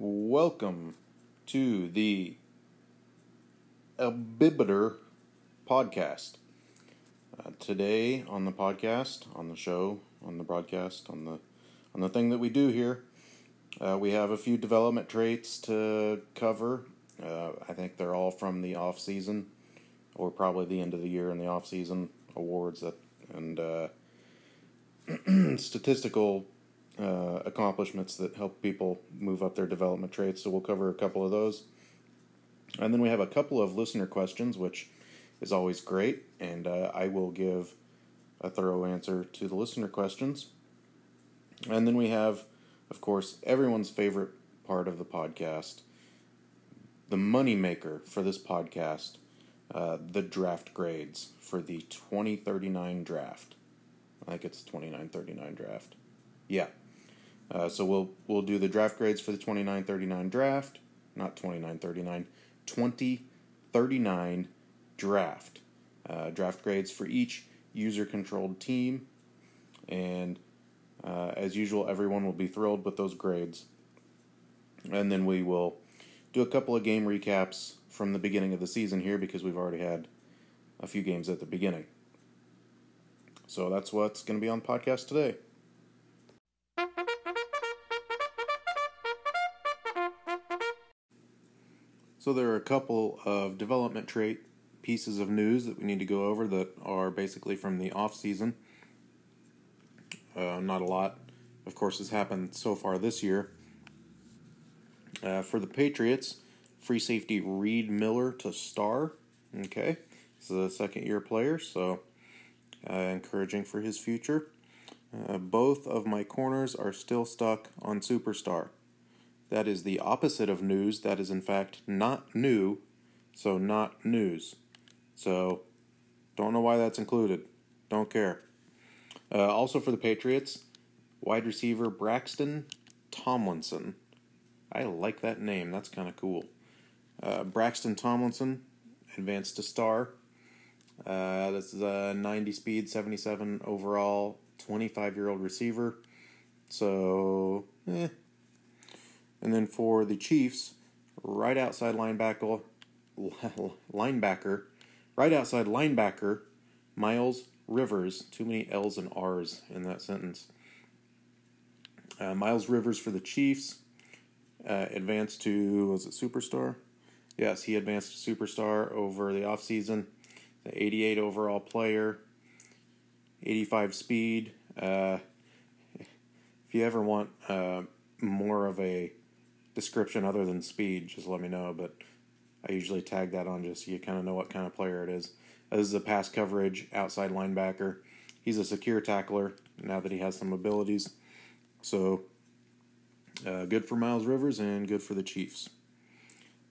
Welcome to the Abibiter podcast. Uh, today on the podcast, on the show, on the broadcast, on the on the thing that we do here, uh, we have a few development traits to cover. Uh, I think they're all from the off season, or probably the end of the year and the off season awards that and uh, statistical uh, accomplishments that help people move up their development traits. So we'll cover a couple of those. And then we have a couple of listener questions, which is always great. And uh, I will give a thorough answer to the listener questions. And then we have, of course, everyone's favorite part of the podcast the money maker for this podcast, uh, the draft grades for the 2039 draft. I think it's 2939 draft. Yeah. Uh, so we'll we'll do the draft grades for the 2939 draft, not 2939, 2039 draft. Uh, draft grades for each user controlled team. And uh, as usual, everyone will be thrilled with those grades. And then we will do a couple of game recaps from the beginning of the season here because we've already had a few games at the beginning. So that's what's going to be on the podcast today. So there are a couple of development trait pieces of news that we need to go over that are basically from the off season. Uh, not a lot, of course, has happened so far this year. Uh, for the Patriots, free safety Reed Miller to star. Okay, he's a second year player, so uh, encouraging for his future. Uh, both of my corners are still stuck on Superstar. That is the opposite of news. That is, in fact, not new, so not news. So, don't know why that's included. Don't care. Uh, also for the Patriots, wide receiver Braxton Tomlinson. I like that name. That's kind of cool. Uh, Braxton Tomlinson advanced to star. Uh, this is a 90 speed, 77 overall, 25 year old receiver. So, eh, and then for the Chiefs, right outside linebacker, linebacker, right outside linebacker, Miles Rivers. Too many L's and R's in that sentence. Uh, Miles Rivers for the Chiefs uh, advanced to was it superstar? Yes, he advanced to superstar over the offseason. The 88 overall player, 85 speed. Uh, if you ever want uh, more of a description other than speed, just let me know. But I usually tag that on just so you kind of know what kind of player it is. This is a pass coverage outside linebacker. He's a secure tackler now that he has some abilities. So uh, good for Miles Rivers and good for the Chiefs.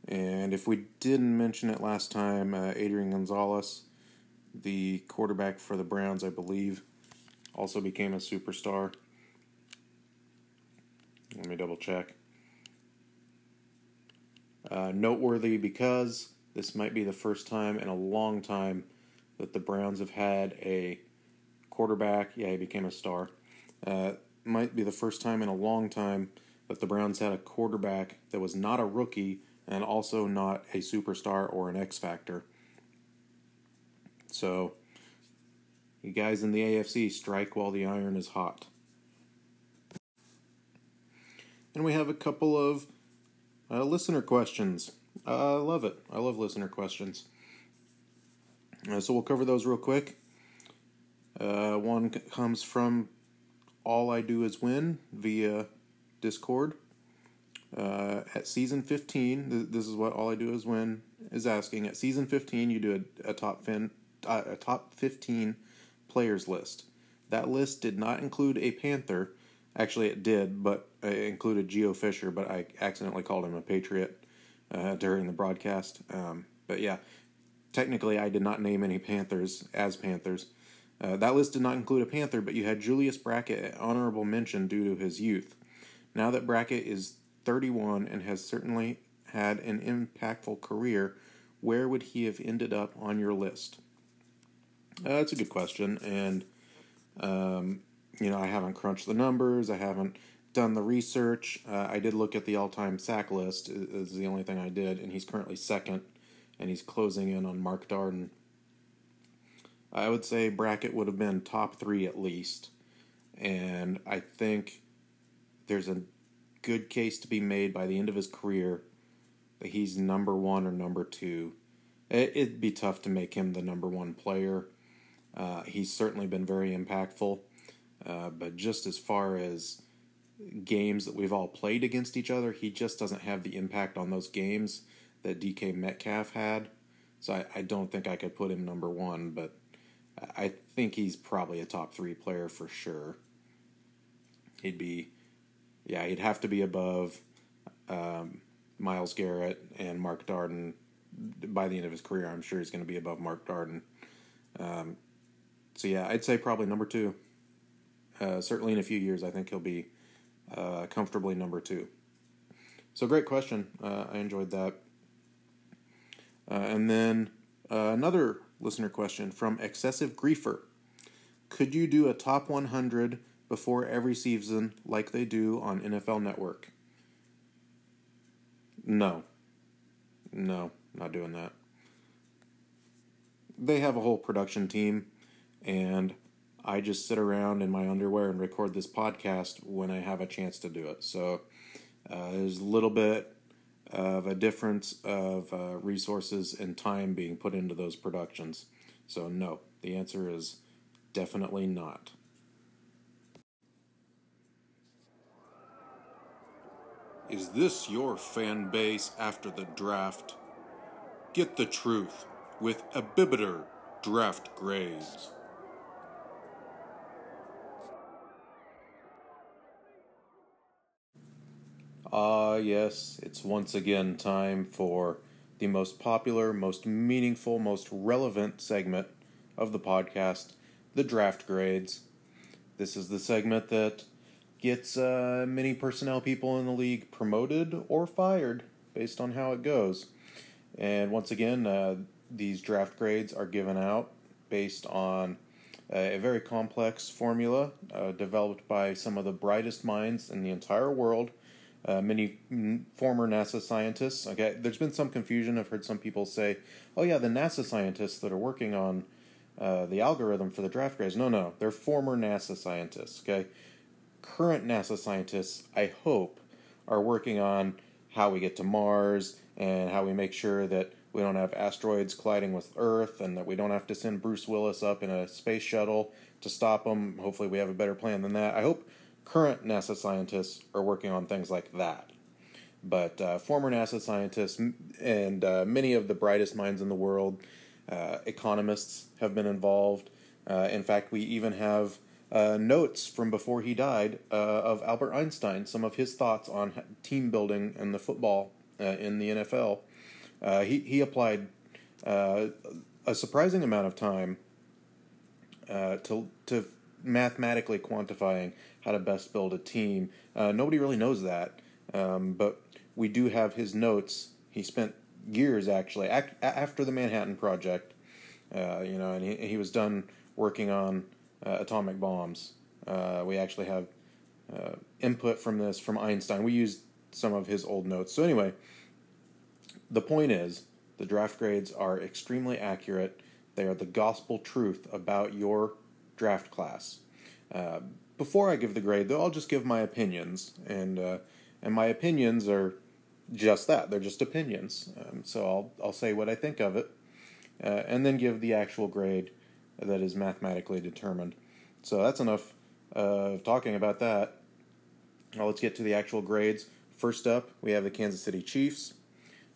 And if we didn't mention it last time, uh, Adrian Gonzalez, the quarterback for the Browns, I believe, also became a superstar. Let me double check. Uh, noteworthy because this might be the first time in a long time that the Browns have had a quarterback. Yeah, he became a star. Uh, might be the first time in a long time that the Browns had a quarterback that was not a rookie and also not a superstar or an X factor. So, you guys in the AFC strike while the iron is hot. And we have a couple of uh, listener questions. Uh, I love it. I love listener questions. Uh, so we'll cover those real quick. Uh, one comes from All I Do Is Win via Discord. Uh, at season 15, th- this is what All I Do Is Win is asking. At season 15, you do a, a top fin- a top 15 players list. That list did not include a Panther Actually, it did, but included Geo Fisher, but I accidentally called him a Patriot uh, during the broadcast. Um, but yeah, technically, I did not name any Panthers as Panthers. Uh, that list did not include a Panther, but you had Julius Brackett at honorable mention due to his youth. Now that Brackett is 31 and has certainly had an impactful career, where would he have ended up on your list? Uh, that's a good question, and um, you know, I haven't crunched the numbers. I haven't done the research. Uh, I did look at the all-time sack list. Is the only thing I did, and he's currently second, and he's closing in on Mark Darden. I would say Brackett would have been top three at least, and I think there's a good case to be made by the end of his career that he's number one or number two. It'd be tough to make him the number one player. Uh, he's certainly been very impactful, uh, but just as far as games that we've all played against each other, he just doesn't have the impact on those games that DK Metcalf had. So I, I don't think I could put him number one, but I think he's probably a top three player for sure. He'd be, yeah, he'd have to be above um, Myles Garrett and Mark Darden by the end of his career. I'm sure he's going to be above Mark Darden. Um, so yeah, I'd say probably number two. Uh, certainly in a few years, I think he'll be uh, comfortably number two. So great question. Uh, I enjoyed that. Uh, and then uh, another listener question from Excessive Griefer. Could you do a top 100 before every season like they do on NFL Network? No. No, not doing that. They have a whole production team, and I just sit around in my underwear and record this podcast when I have a chance to do it. So uh, there's a little bit of a difference of uh, resources and time being put into those productions. So, no, the answer is definitely not. Is this your fan base after the draft? Get the truth with Abibiter Draft Grades. Ah, uh, yes, it's once again time for the most popular, most meaningful, most relevant segment of the podcast, the draft grades. This is the segment that gets uh, many personnel people in the league promoted or fired based on how it goes. And once again, uh, these draft grades are given out based on a very complex formula uh, developed by some of the brightest minds in the entire world uh, many former NASA scientists. Okay, there's been some confusion. I've heard some people say, "Oh yeah, the NASA scientists that are working on uh, the algorithm for the draft grades." No, no, they're former NASA scientists. Okay, current NASA scientists, I hope, are working on how we get to Mars and how we make sure that we don't have asteroids colliding with Earth and that we don't have to send Bruce Willis up in a space shuttle to stop them. Hopefully, we have a better plan than that. I hope current NASA scientists are working on things like that. But uh, former NASA scientists and uh, many of the brightest minds in the world, uh, economists, have been involved. Uh, in fact, we even have uh, notes from before he died uh, of Albert Einstein, some of his thoughts on team building and the football in the NFL. he, he applied a surprising amount of time to, to mathematically quantifying how to best build a team. Uh, nobody really knows that, um, but we do have his notes. He spent years actually ac- after the Manhattan Project, uh, you know, and he, he was done working on uh, atomic bombs. Uh, we actually have uh, input from this from Einstein. We used some of his old notes. So anyway, the point is the draft grades are extremely accurate. They are the gospel truth about your draft class. Uh, before I give the grade, though, I'll just give my opinions, and uh, and my opinions are just that. They're just opinions. Um, so I'll I'll say what I think of it, uh, and then give the actual grade that is mathematically determined. So that's enough of talking about that. Now let's get to the actual grades. First up, we have the Kansas City Chiefs.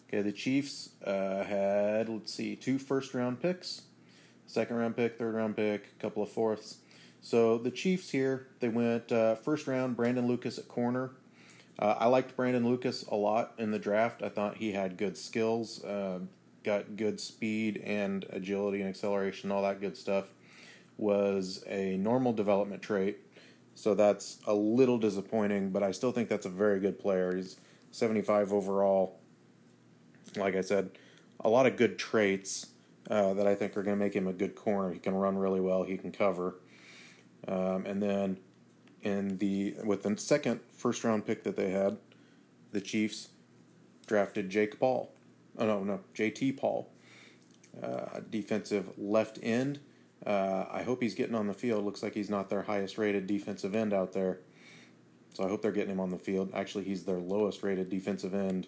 Okay, the Chiefs uh, had let's see, two first round picks, second round pick, third round pick, couple of fourths. So the Chiefs here, they went uh, first round, Brandon Lucas at corner. Uh, I liked Brandon Lucas a lot in the draft. I thought he had good skills, uh, got good speed and agility and acceleration, all that good stuff. Was a normal development trait. So that's a little disappointing, but I still think that's a very good player. He's 75 overall. Like I said, a lot of good traits uh, that I think are going to make him a good corner. He can run really well, he can cover. Um, and then in the with the second first round pick that they had, the Chiefs drafted Jake Paul. Oh no, no, JT Paul, uh, defensive left end. Uh, I hope he's getting on the field. Looks like he's not their highest rated defensive end out there. So I hope they're getting him on the field. Actually, he's their lowest rated defensive end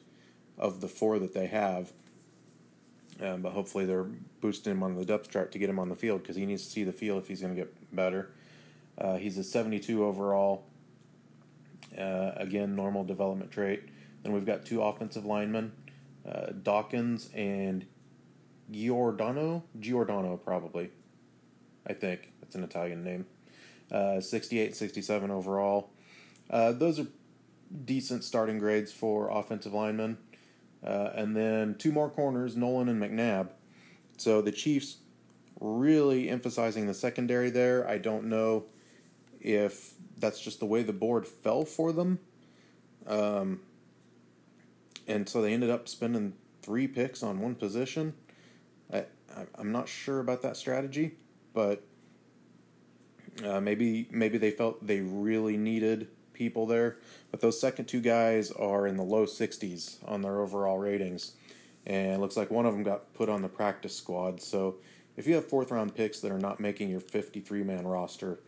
of the four that they have. Um, but hopefully they're boosting him on the depth chart to get him on the field because he needs to see the field if he's going to get better. Uh, he's a 72 overall. Uh, again, normal development trait. Then we've got two offensive linemen, uh, Dawkins and Giordano. Giordano, probably. I think that's an Italian name. Uh, 68 67 overall. Uh, those are decent starting grades for offensive linemen. Uh, and then two more corners, Nolan and McNabb. So the Chiefs really emphasizing the secondary there. I don't know if that's just the way the board fell for them. Um, and so they ended up spending three picks on one position. I, I'm not sure about that strategy, but uh, maybe maybe they felt they really needed people there. But those second two guys are in the low 60s on their overall ratings. And it looks like one of them got put on the practice squad. So if you have fourth round picks that are not making your 53 man roster,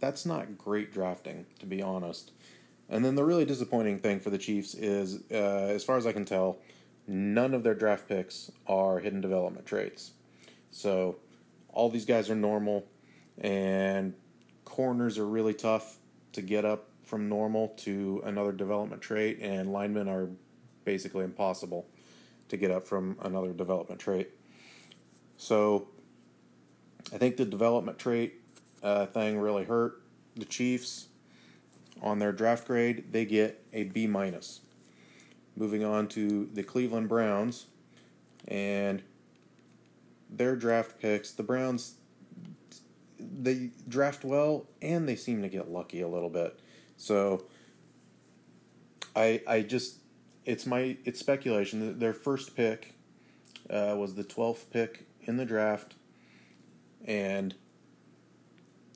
that's not great drafting, to be honest. And then the really disappointing thing for the Chiefs is, uh, as far as I can tell, none of their draft picks are hidden development traits. So all these guys are normal, and corners are really tough to get up from normal to another development trait, and linemen are basically impossible to get up from another development trait. So I think the development trait uh, thing really hurt the Chiefs on their draft grade. They get a B minus. Moving on to the Cleveland Browns and their draft picks. The Browns they draft well and they seem to get lucky a little bit. So I I just it's my it's speculation. Their first pick uh, was the twelfth pick in the draft, and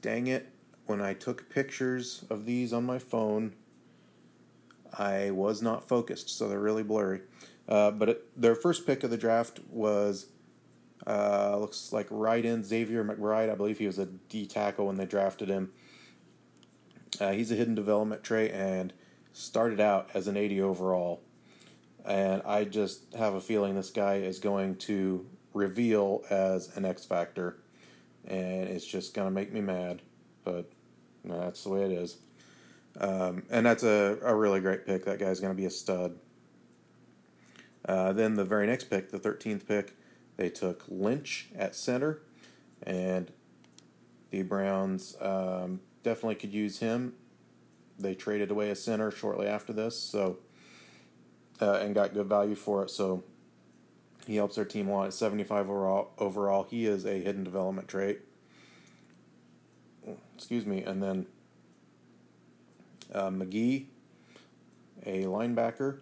dang it, when I took pictures of these on my phone, I was not focused, so they're really blurry. Uh, but it, their first pick of the draft was uh, looks like right in Xavier McBride. I believe he was a D tackle when they drafted him. Uh, he's a hidden development trait and started out as an 80 overall. And I just have a feeling this guy is going to reveal as an X Factor. And it's just going to make me mad. But that's the way it is. Um, and that's a, a really great pick. That guy's going to be a stud. Uh, then the very next pick, the 13th pick, they took Lynch at center. And the Browns um, definitely could use him. They traded away a center shortly after this, so uh, and got good value for it. So he helps their team a lot. At 75 overall, overall, he is a hidden development trait. Excuse me, and then uh, McGee, a linebacker.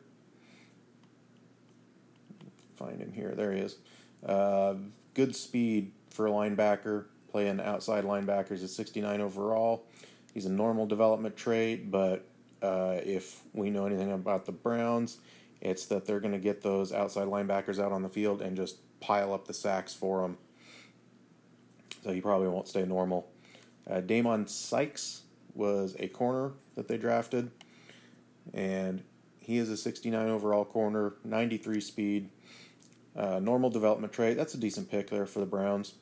Find him here. There he is. Uh, good speed for a linebacker playing outside linebackers is 69 overall. He's a normal development trait, but uh, if we know anything about the Browns, it's that they're going to get those outside linebackers out on the field and just pile up the sacks for them. So he probably won't stay normal. Uh, Damon Sykes was a corner that they drafted, and he is a 69 overall corner, 93 speed, uh, normal development trait. That's a decent pick there for the Browns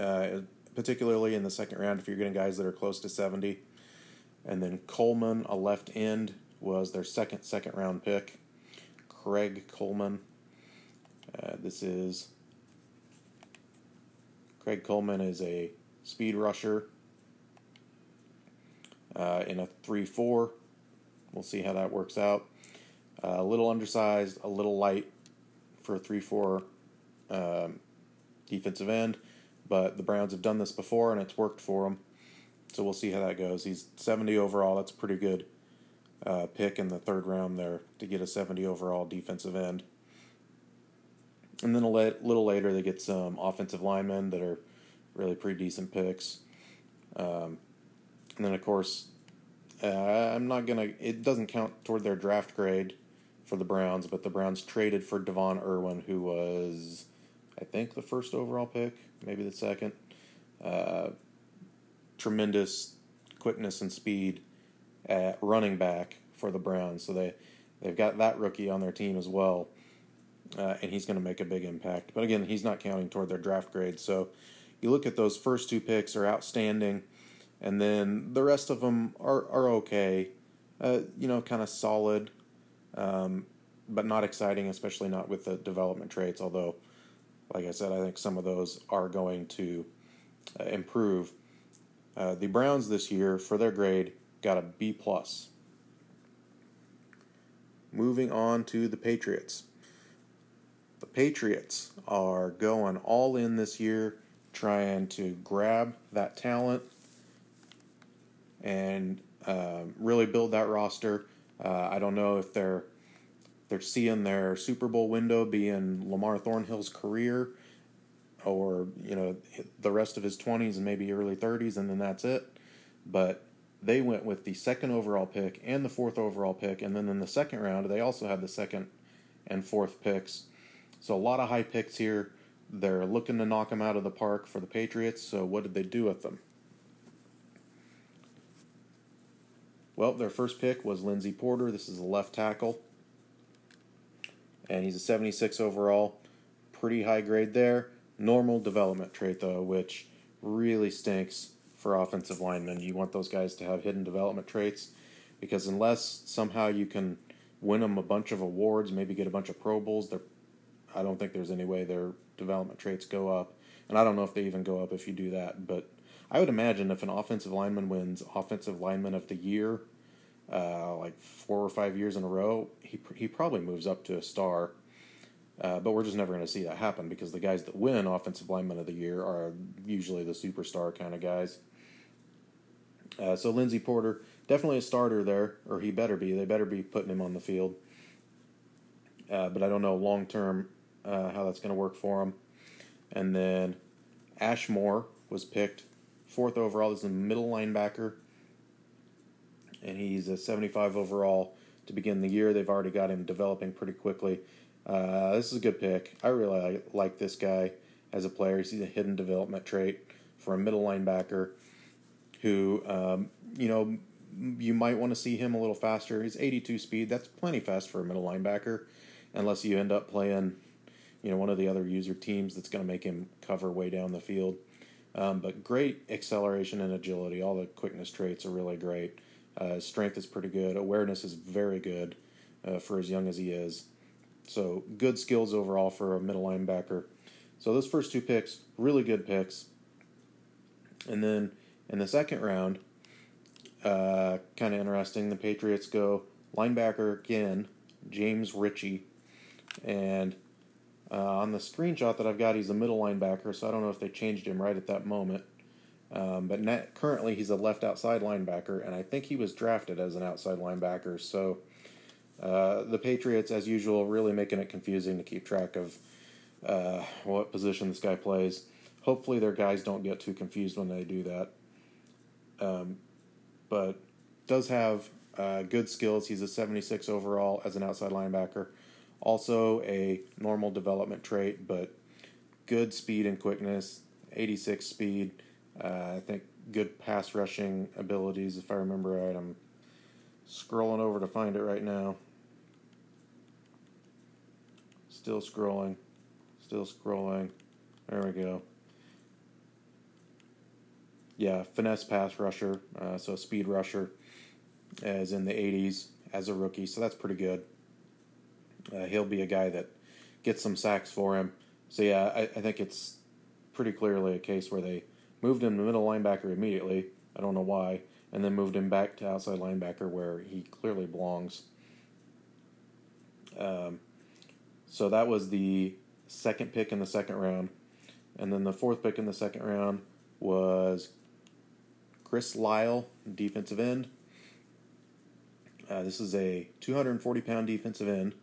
uh, particularly in the second round if you're getting guys that are close to 70. And then Coleman, a left end, was their second second round pick. Craig Coleman. Uh, this is Craig Coleman is a speed rusher uh, in a 3 4. We'll see how that works out. Uh, a little undersized, a little light for a 3 4 um, defensive end. But the Browns have done this before and it's worked for them. So we'll see how that goes. He's 70 overall. That's a pretty good uh, pick in the third round there to get a 70 overall defensive end. And then a little later, they get some offensive linemen that are really pretty decent picks. Um, And then, of course, uh, I'm not going to, it doesn't count toward their draft grade for the Browns, but the Browns traded for Devon Irwin, who was, I think, the first overall pick, maybe the second. Uh, tremendous quickness and speed at running back for the Browns. So they, they've got that rookie on their team as well. Uh, and he's going to make a big impact. But again, he's not counting toward their draft grade. So you look at those first two picks are outstanding, and then the rest of them are are okay. Uh, you know, kind of solid, um, but not exciting, especially not with the development traits. Although, like I said, I think some of those are going to uh, improve. Uh, the Browns this year for their grade got a B plus. Moving on to the Patriots. The Patriots are going all in this year, trying to grab that talent and uh, really build that roster. Uh, I don't know if they're they're seeing their Super Bowl window being Lamar Thornhill's career, or you know the rest of his twenties and maybe early thirties, and then that's it. But they went with the second overall pick and the fourth overall pick, and then in the second round they also had the second and fourth picks. So a lot of high picks here. They're looking to knock them out of the park for the Patriots. So what did they do with them? Well, their first pick was Lindsey Porter. This is a left tackle. And he's a 76 overall. Pretty high grade there. Normal development trait, though, which really stinks for offensive linemen. You want those guys to have hidden development traits because unless somehow you can win them a bunch of awards, maybe get a bunch of Pro Bowls, they're I don't think there's any way their development traits go up. And I don't know if they even go up if you do that. But I would imagine if an offensive lineman wins Offensive Lineman of the Year, uh, like four or five years in a row, he, he probably moves up to a star. Uh, but we're just never going to see that happen because the guys that win Offensive Lineman of the Year are usually the superstar kind of guys. Uh, so Lindsey Porter, definitely a starter there, or he better be. They better be putting him on the field. Uh, but I don't know long term uh, how that's going to work for him. And then Ashmore was picked fourth overall. This is a middle linebacker, and he's a 75 overall to begin the year. They've already got him developing pretty quickly. Uh, this is a good pick. I really like this guy as a player. He's a hidden development trait for a middle linebacker who, um, you know, you might want to see him a little faster. He's 82 speed. That's plenty fast for a middle linebacker, unless you end up playing you know one of the other user teams that's going to make him cover way down the field. Um, but great acceleration and agility. All the quickness traits are really great. Uh, strength is pretty good. Awareness is very good uh, for as young as he is. So good skills overall for a middle linebacker. So those first two picks, really good picks. And then in the second round, uh, kind of interesting. The Patriots go linebacker again, James Ritchie, and uh, on the screenshot that I've got, he's a middle linebacker, so I don't know if they changed him right at that moment. Um, but net, currently, he's a left outside linebacker, and I think he was drafted as an outside linebacker. So uh, the Patriots, as usual, really making it confusing to keep track of uh, what position this guy plays. Hopefully, their guys don't get too confused when they do that. Um, but does have uh, good skills. He's a 76 overall as an outside linebacker. Also, a normal development trait, but good speed and quickness, 86 speed. Uh, I think good pass rushing abilities, if I remember right. I'm scrolling over to find it right now. Still scrolling. Still scrolling. There we go. Yeah, finesse pass rusher, uh, so speed rusher, as in the 80s as a rookie, so that's pretty good. Uh, he'll be a guy that gets some sacks for him. So yeah, I, I, think it's pretty clearly a case where they moved him to middle linebacker immediately. I don't know why, and then moved him back to outside linebacker where he clearly belongs. Um, so that was the second pick in the second round, and then the fourth pick in the second round was Chris Lyle, defensive end. Uh, this is a 240 pound defensive end.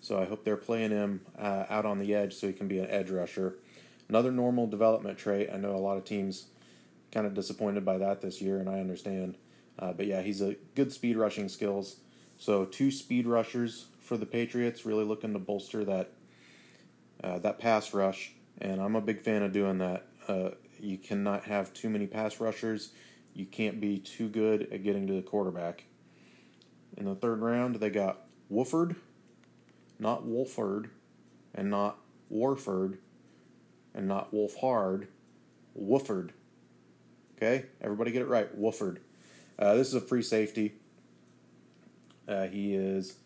So I hope they're playing him uh, out on the edge so he can be an edge rusher. Another normal development trait. I know a lot of teams kind of disappointed by that this year, and I understand. Uh, but yeah, he's a good speed rushing skills. So two speed rushers for the Patriots, really looking to bolster that uh, that pass rush, and I'm a big fan of doing that. Uh, you cannot have too many pass rushers. You can't be too good at getting to the quarterback. In the third round, they got Wolford, not Wolford, and not Warford, and not Wolfhard, Wooford. Okay, everybody get it right. Wooford. Uh, this is a free safety. Uh, he is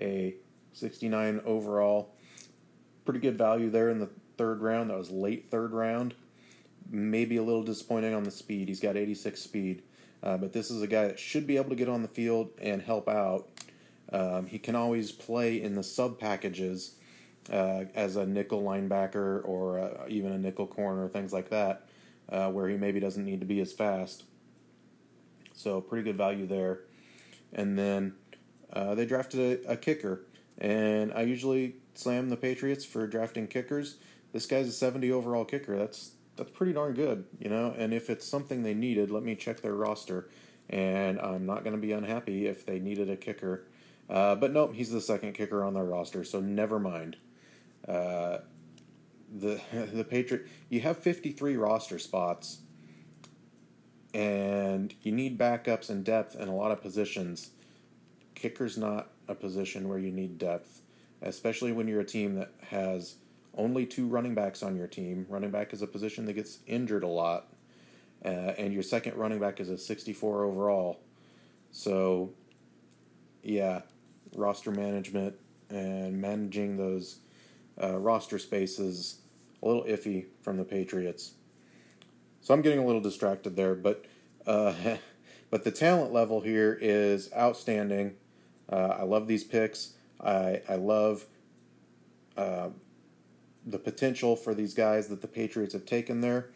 a 69 overall. Pretty good value there in the third round. That was late third round. Maybe a little disappointing on the speed. He's got 86 speed. Uh, but this is a guy that should be able to get on the field and help out. Um, he can always play in the sub packages uh, as a nickel linebacker or uh, even a nickel corner, things like that, uh, where he maybe doesn't need to be as fast. So, pretty good value there. And then uh, they drafted a, a, kicker. And I usually slam the Patriots for drafting kickers. This guy's a 70 overall kicker. That's that's pretty darn good, you know. And if it's something they needed, let me check their roster. And I'm not going to be unhappy if they needed a kicker. Uh, but nope, he's the second kicker on their roster, so never mind. Uh, the the Patriot, you have 53 roster spots, and you need backups and depth in a lot of positions. Kicker's not a position where you need depth, especially when you're a team that has only two running backs on your team. Running back is a position that gets injured a lot, uh, and your second running back is a 64 overall. So, yeah, roster management and managing those uh, roster spaces a little iffy from the Patriots. So I'm getting a little distracted there, but uh, but the talent level here is outstanding. Uh, I love these picks. I I love uh, the potential for these guys that the Patriots have taken there.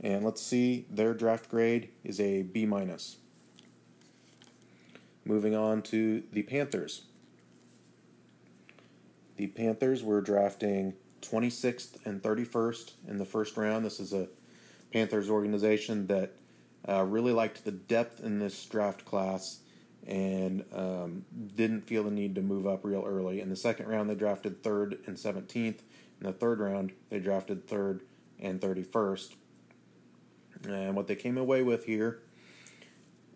And let's see, their draft grade is a B minus. Moving on to the Panthers. The Panthers were drafting 26th and 31st in the first round. This is a Panthers organization that uh, really liked the depth in this draft class and um, didn't feel the need to move up real early. In the second round, they drafted third and 17th. In the third round, they drafted third and 31st. And what they came away with here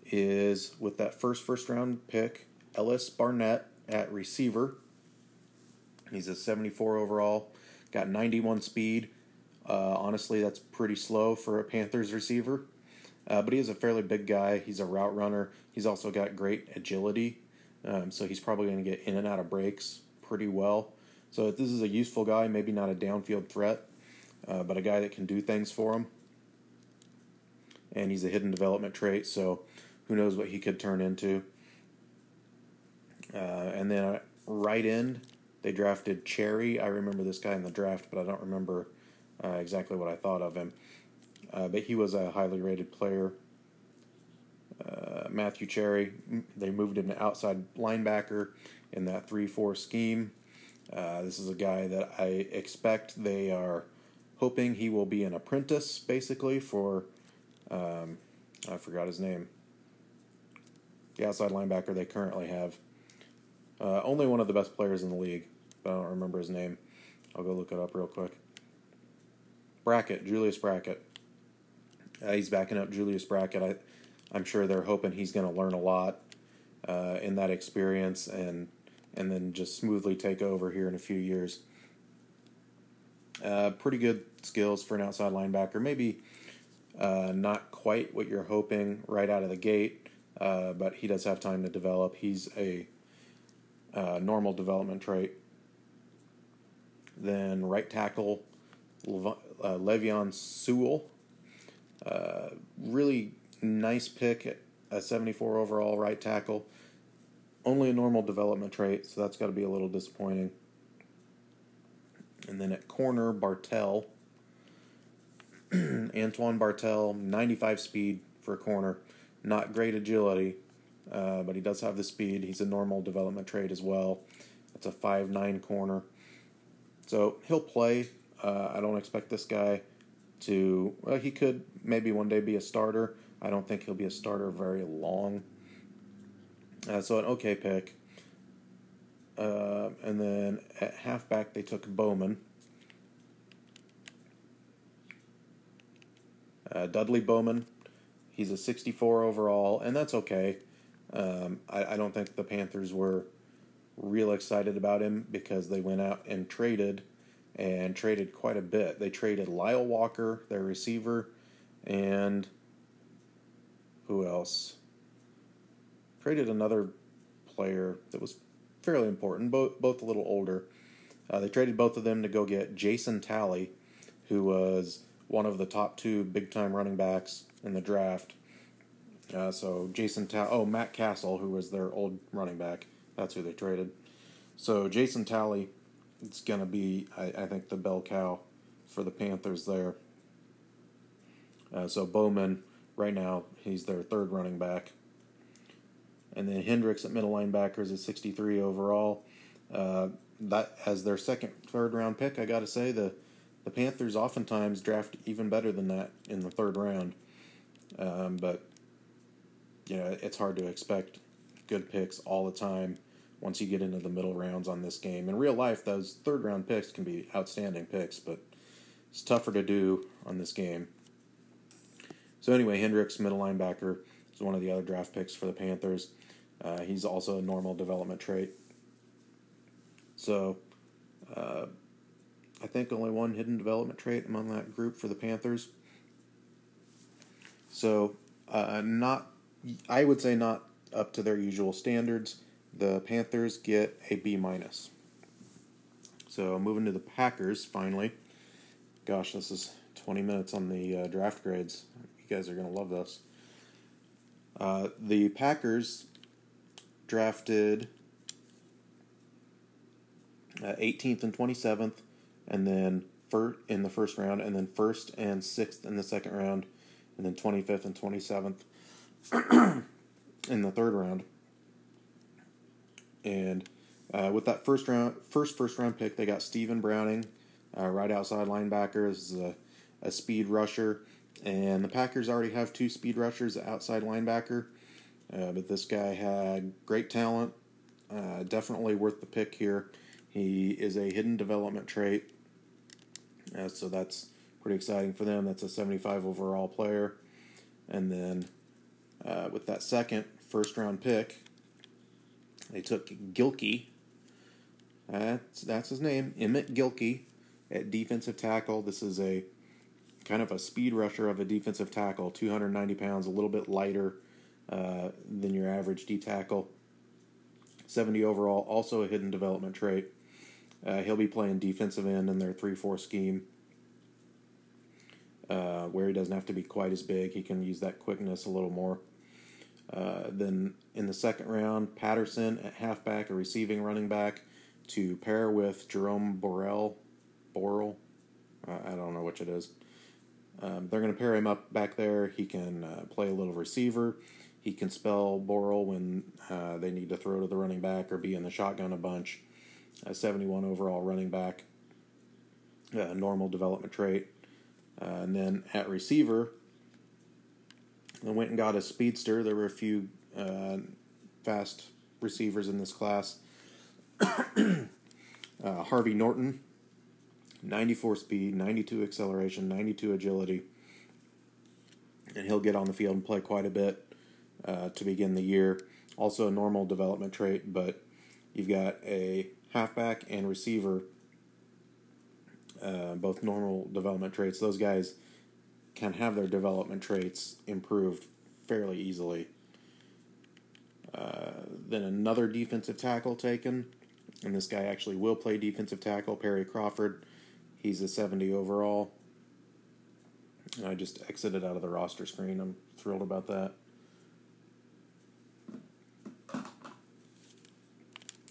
is with that first first round pick, Ellis Barnett at receiver. He's a 74 overall, got 91 speed. Uh, honestly, that's pretty slow for a Panthers receiver. Uh, but he is a fairly big guy. He's a route runner. He's also got great agility. Um, so he's probably going to get in and out of breaks pretty well. So this is a useful guy, maybe not a downfield threat, uh, but a guy that can do things for him. And he's a hidden development trait, so who knows what he could turn into. Uh, and then uh, right end, they drafted Cherry. I remember this guy in the draft, but I don't remember uh, exactly what I thought of him. Uh, but he was a highly rated player. Uh, Matthew Cherry, they moved him to outside linebacker in that 3 4 scheme. Uh, this is a guy that I expect they are hoping he will be an apprentice, basically, for, um, I forgot his name, the outside linebacker they currently have. Uh, only one of the best players in the league, but I don't remember his name. I'll go look it up real quick. Brackett, Julius Brackett. Uh, he's backing up Julius Brackett. I, I'm sure they're hoping he's going to learn a lot uh, in that experience and and then just smoothly take over here in a few years. Uh, pretty good skills for an outside linebacker. Maybe uh, not quite what you're hoping right out of the gate, uh, but he does have time to develop. He's a uh, normal development trait. Then right tackle, Le- uh, Le'Veon Sewell. Uh, really nice pick, at a 74 overall right tackle only a normal development trait, so that's got to be a little disappointing. And then at corner, Bartell. Antoine Bartell, 95 speed for a corner. Not great agility, uh, but he does have the speed. He's a normal development trait as well. It's a 5'9 corner. So he'll play. Uh, I don't expect this guy to. Well, he could maybe one day be a starter. I don't think he'll be a starter very long. Uh, so an okay pick. Uh, and then at halfback, they took Bowman. Uh, Dudley Bowman, he's a 64 overall, and that's okay. Um, I, I don't think the Panthers were real excited about him because they went out and traded and traded quite a bit. They traded Lyle Walker, their receiver, and who else? Traded another player that was fairly important, both both a little older. Uh, they traded both of them to go get Jason Talley, who was one of the top two big time running backs in the draft. Uh, so Jason Talley, oh Matt Castle, who was their old running back, that's who they traded. So Jason Talley, it's gonna be I, I think the bell cow for the Panthers there. Uh, so Bowman, right now, he's their third running back. And then Hendricks at middle linebackers is 63 overall. Uh, that as their second, third round pick, I got to say the the Panthers oftentimes draft even better than that in the third round. Um, but you know, it's hard to expect good picks all the time once you get into the middle rounds on this game. In real life, those third round picks can be outstanding picks, but it's tougher to do on this game. So anyway, Hendricks, middle linebacker, is one of the other draft picks for the Panthers. Uh, he's also a normal development trait. So uh, I think only one hidden development trait among that group for the Panthers. So uh, not, I would say not up to their usual standards. The Panthers get a B minus. So moving to the Packers finally. Gosh, this is 20 minutes on the uh, draft grades. You guys are going to love this. Uh, the Packers drafted uh, 18th and 27th, and then first in the first round, and then first and sixth in the second round, and then 25th and 27th in the third round. And uh, with that first round, first first round pick, they got Stephen Browning, uh, right outside linebacker. This is a, a speed rusher, and the Packers already have two speed rushers outside linebacker. Uh, but this guy had great talent, uh, definitely worth the pick here. He is a hidden development trait, uh, so that's pretty exciting for them. That's a 75 overall player. And then uh, with that second first round pick, they took Gilkey. That's, that's his name, Emmett Gilkey, at defensive tackle. This is a kind of a speed rusher of a defensive tackle, 290 pounds, a little bit lighter uh, than your average D tackle. 70 overall, also a hidden development trait. Uh, he'll be playing defensive end in their 3 4 scheme, uh, where he doesn't have to be quite as big. He can use that quickness a little more. Uh, then in the second round, Patterson at halfback, a receiving running back, to pair with Jerome Borrell. Borrell? I don't know which it is. Um, they're going to pair him up back there. He can uh, play a little receiver. He can spell Borrell when uh, they need to throw to the running back or be in the shotgun a bunch. A 71 overall running back, uh, normal development trait. Uh, and then at receiver, I went and got a speedster. There were a few uh, fast receivers in this class. Uh, Harvey Norton, 94 speed, 92 acceleration, 92 agility. And he'll get on the field and play quite a bit uh, to begin the year. Also, a normal development trait, but you've got a halfback and receiver, uh, both normal development traits. Those guys can have their development traits improved fairly easily. Uh, then another defensive tackle taken, and this guy actually will play defensive tackle, Perry Crawford. He's a 70 overall. And I just exited out of the roster screen. I'm thrilled about that.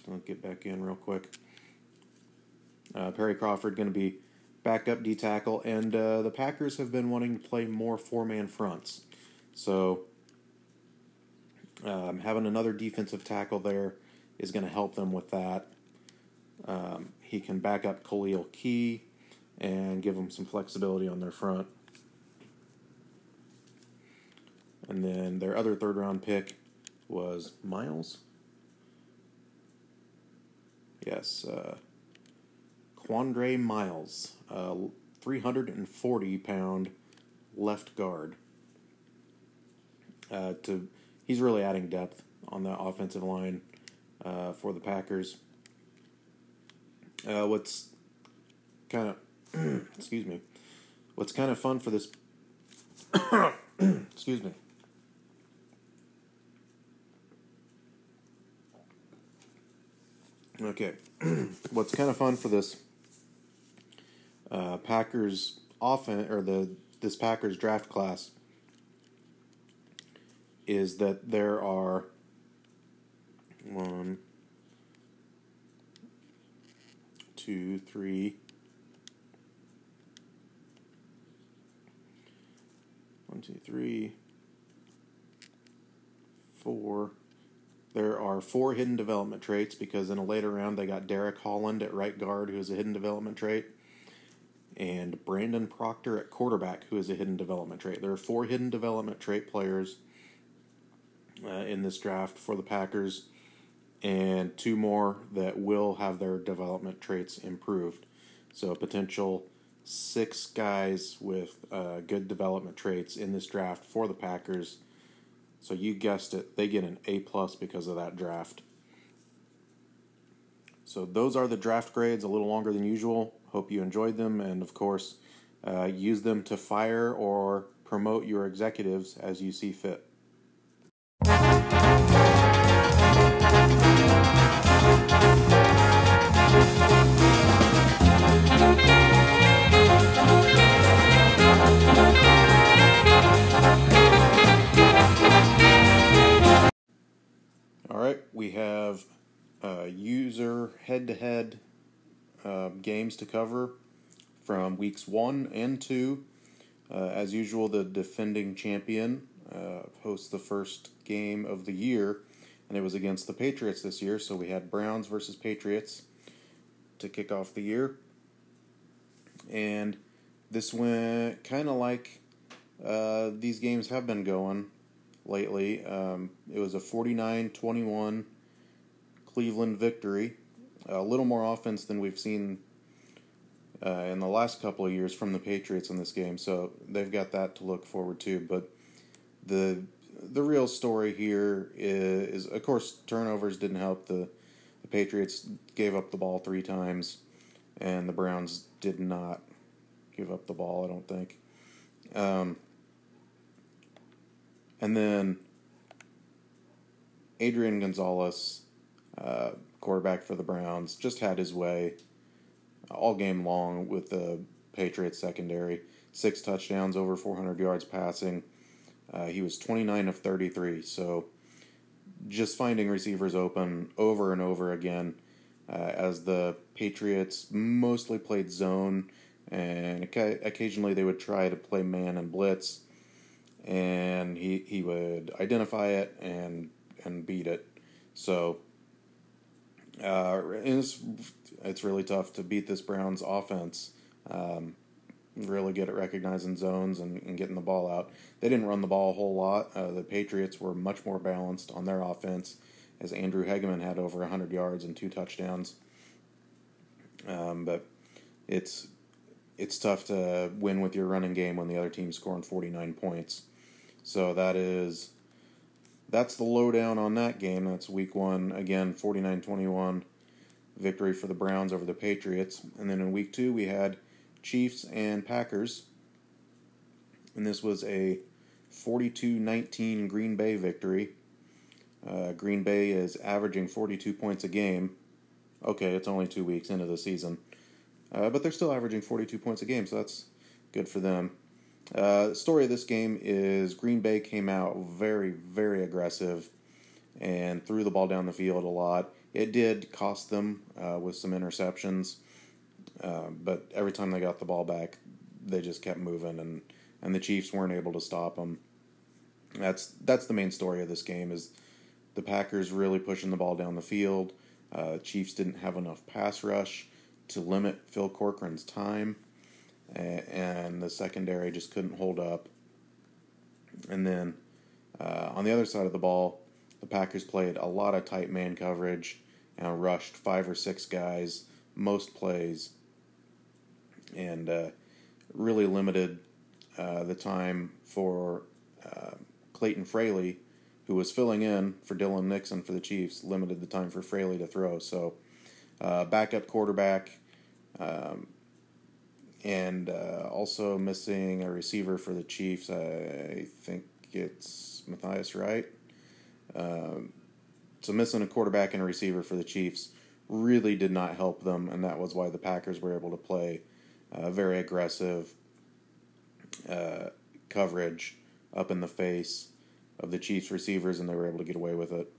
I'll get back in real quick. Uh, Perry Crawford going to be backup D tackle, and uh, the Packers have been wanting to play more four man fronts. So um, having another defensive tackle there is going to help them with that. Um, he can back up Khalil Key and give them some flexibility on their front. And then their other third round pick was Miles. Yes, uh, Quandre Miles, uh, 340 pound left guard. Uh, to he's really adding depth on the offensive line uh, for the Packers. Uh, what's kind of excuse me, what's kind of fun for this excuse me. Okay, what's kind of fun for this uh, Packers often or the this Packers draft class is that there are one, two, three, one, two, three, four. There are four hidden development traits because in a later round they got Derek Holland at right guard, who is a hidden development trait, and Brandon Proctor at quarterback, who is a hidden development trait. There are four hidden development trait players uh, in this draft for the Packers, and two more that will have their development traits improved. So, a potential six guys with uh, good development traits in this draft for the Packers. So, you guessed it, they get an A plus because of that draft. So, those are the draft grades, a little longer than usual. Hope you enjoyed them, and of course, uh, use them to fire or promote your executives as you see fit. All right, we have uh, user head to head games to cover from weeks one and two. Uh, as usual, the defending champion uh, hosts the first game of the year, and it was against the Patriots this year. So we had Browns versus Patriots to kick off the year. And this went kind of like uh, these games have been going lately. Um, it was a 49 21 Cleveland victory. A little more offense than we've seen uh, in the last couple of years from the Patriots in this game, so they've got that to look forward to. But the the real story here is, is of course, turnovers didn't help. The, the Patriots gave up the ball three times, and the Browns did not give up the ball. I don't think. Um, and then Adrian Gonzalez, uh, quarterback for the Browns, just had his way all game long with the Patriots secondary. Six touchdowns, over 400 yards passing. Uh, he was 29 of 33. So just finding receivers open over and over again uh, as the Patriots mostly played zone and occasionally they would try to play man and blitz and he he would identify it and and beat it. So uh, it's it's really tough to beat this Browns offense. Um, really good at recognizing zones and, and, getting the ball out. They didn't run the ball a whole lot. Uh, the Patriots were much more balanced on their offense, as Andrew Hegeman had over 100 yards and two touchdowns. Um, but it's it's tough to win with your running game when the other team's scoring 49 points. So that is that's the lowdown on that game. That's week one. Again, 49 21 victory for the Browns over the Patriots. And then in week two, we had Chiefs and Packers. And this was a 42 19 Green Bay victory. Uh, Green Bay is averaging 42 points a game. Okay, it's only two weeks into the season. Uh, but they're still averaging 42 points a game, so that's good for them. Uh, the story of this game is Green Bay came out very, very aggressive and threw the ball down the field a lot. It did cost them uh, with some interceptions, uh, but every time they got the ball back, they just kept moving, and, and the Chiefs weren't able to stop them. That's that's the main story of this game is the Packers really pushing the ball down the field. Uh, Chiefs didn't have enough pass rush to limit Phil Corcoran's time and the secondary just couldn't hold up. And then uh, on the other side of the ball, the Packers played a lot of tight man coverage and rushed five or six guys most plays, and uh, really limited uh, the time for uh, Clayton Fraley, who was filling in for Dylan Nixon for the Chiefs, limited the time for Fraley to throw. So, uh, backup quarterback. Um, and uh, also missing a receiver for the Chiefs. I think it's Matthias Wright. Um, so missing a quarterback and a receiver for the Chiefs really did not help them, and that was why the Packers were able to play uh, very aggressive uh, coverage up in the face of the Chiefs receivers, and they were able to get away with it.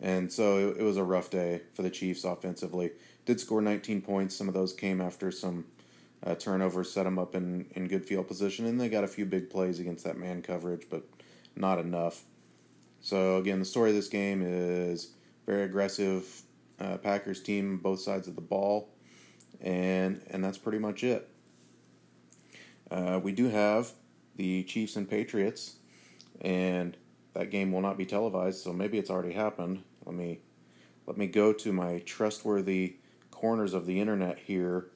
And so it, it was a rough day for the Chiefs offensively. Did score 19 points. Some of those came after some uh, turnovers, set them up in, in good field position, and they got a few big plays against that man coverage, but not enough. So again, the story of this game is very aggressive uh, Packers team, both sides of the ball, and and that's pretty much it. Uh, we do have the Chiefs and Patriots, and that game will not be televised, so maybe it's already happened. Let me let me go to my trustworthy corners of the internet here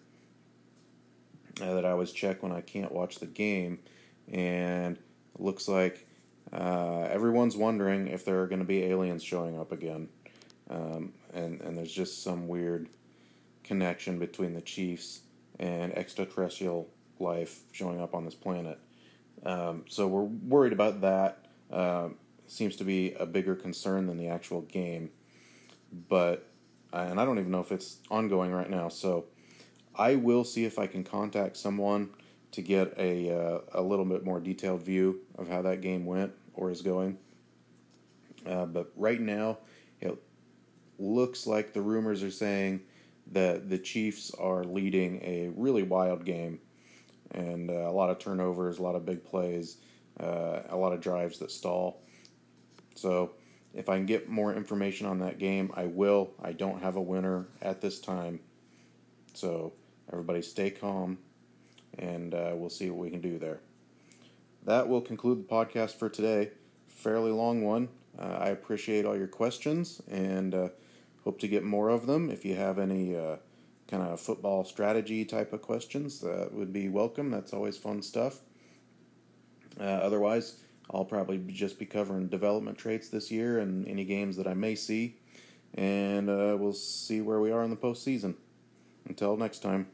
uh, that I always check when I can't watch the game, and looks like uh, everyone's wondering if there are going to be aliens showing up again, um, and and there's just some weird connection between the Chiefs and extraterrestrial life showing up on this planet. Um, so we're worried about that. Uh, seems to be a bigger concern than the actual game, but and I don't even know if it's ongoing right now. So I will see if I can contact someone to get a uh, a little bit more detailed view of how that game went or is going. Uh, but right now, it looks like the rumors are saying that the Chiefs are leading a really wild game, and uh, a lot of turnovers, a lot of big plays, uh, a lot of drives that stall. So, if I can get more information on that game, I will. I don't have a winner at this time, so everybody stay calm, and uh, we'll see what we can do there that will conclude the podcast for today. Fairly long one. Uh, I appreciate all your questions and uh, hope to get more of them. If you have any uh, kind of football strategy type of questions, that would be welcome. That's always fun stuff. Uh, otherwise, I'll probably just be covering development traits this year and any games that I may see. And uh, we'll see where we are in the postseason. Until next time.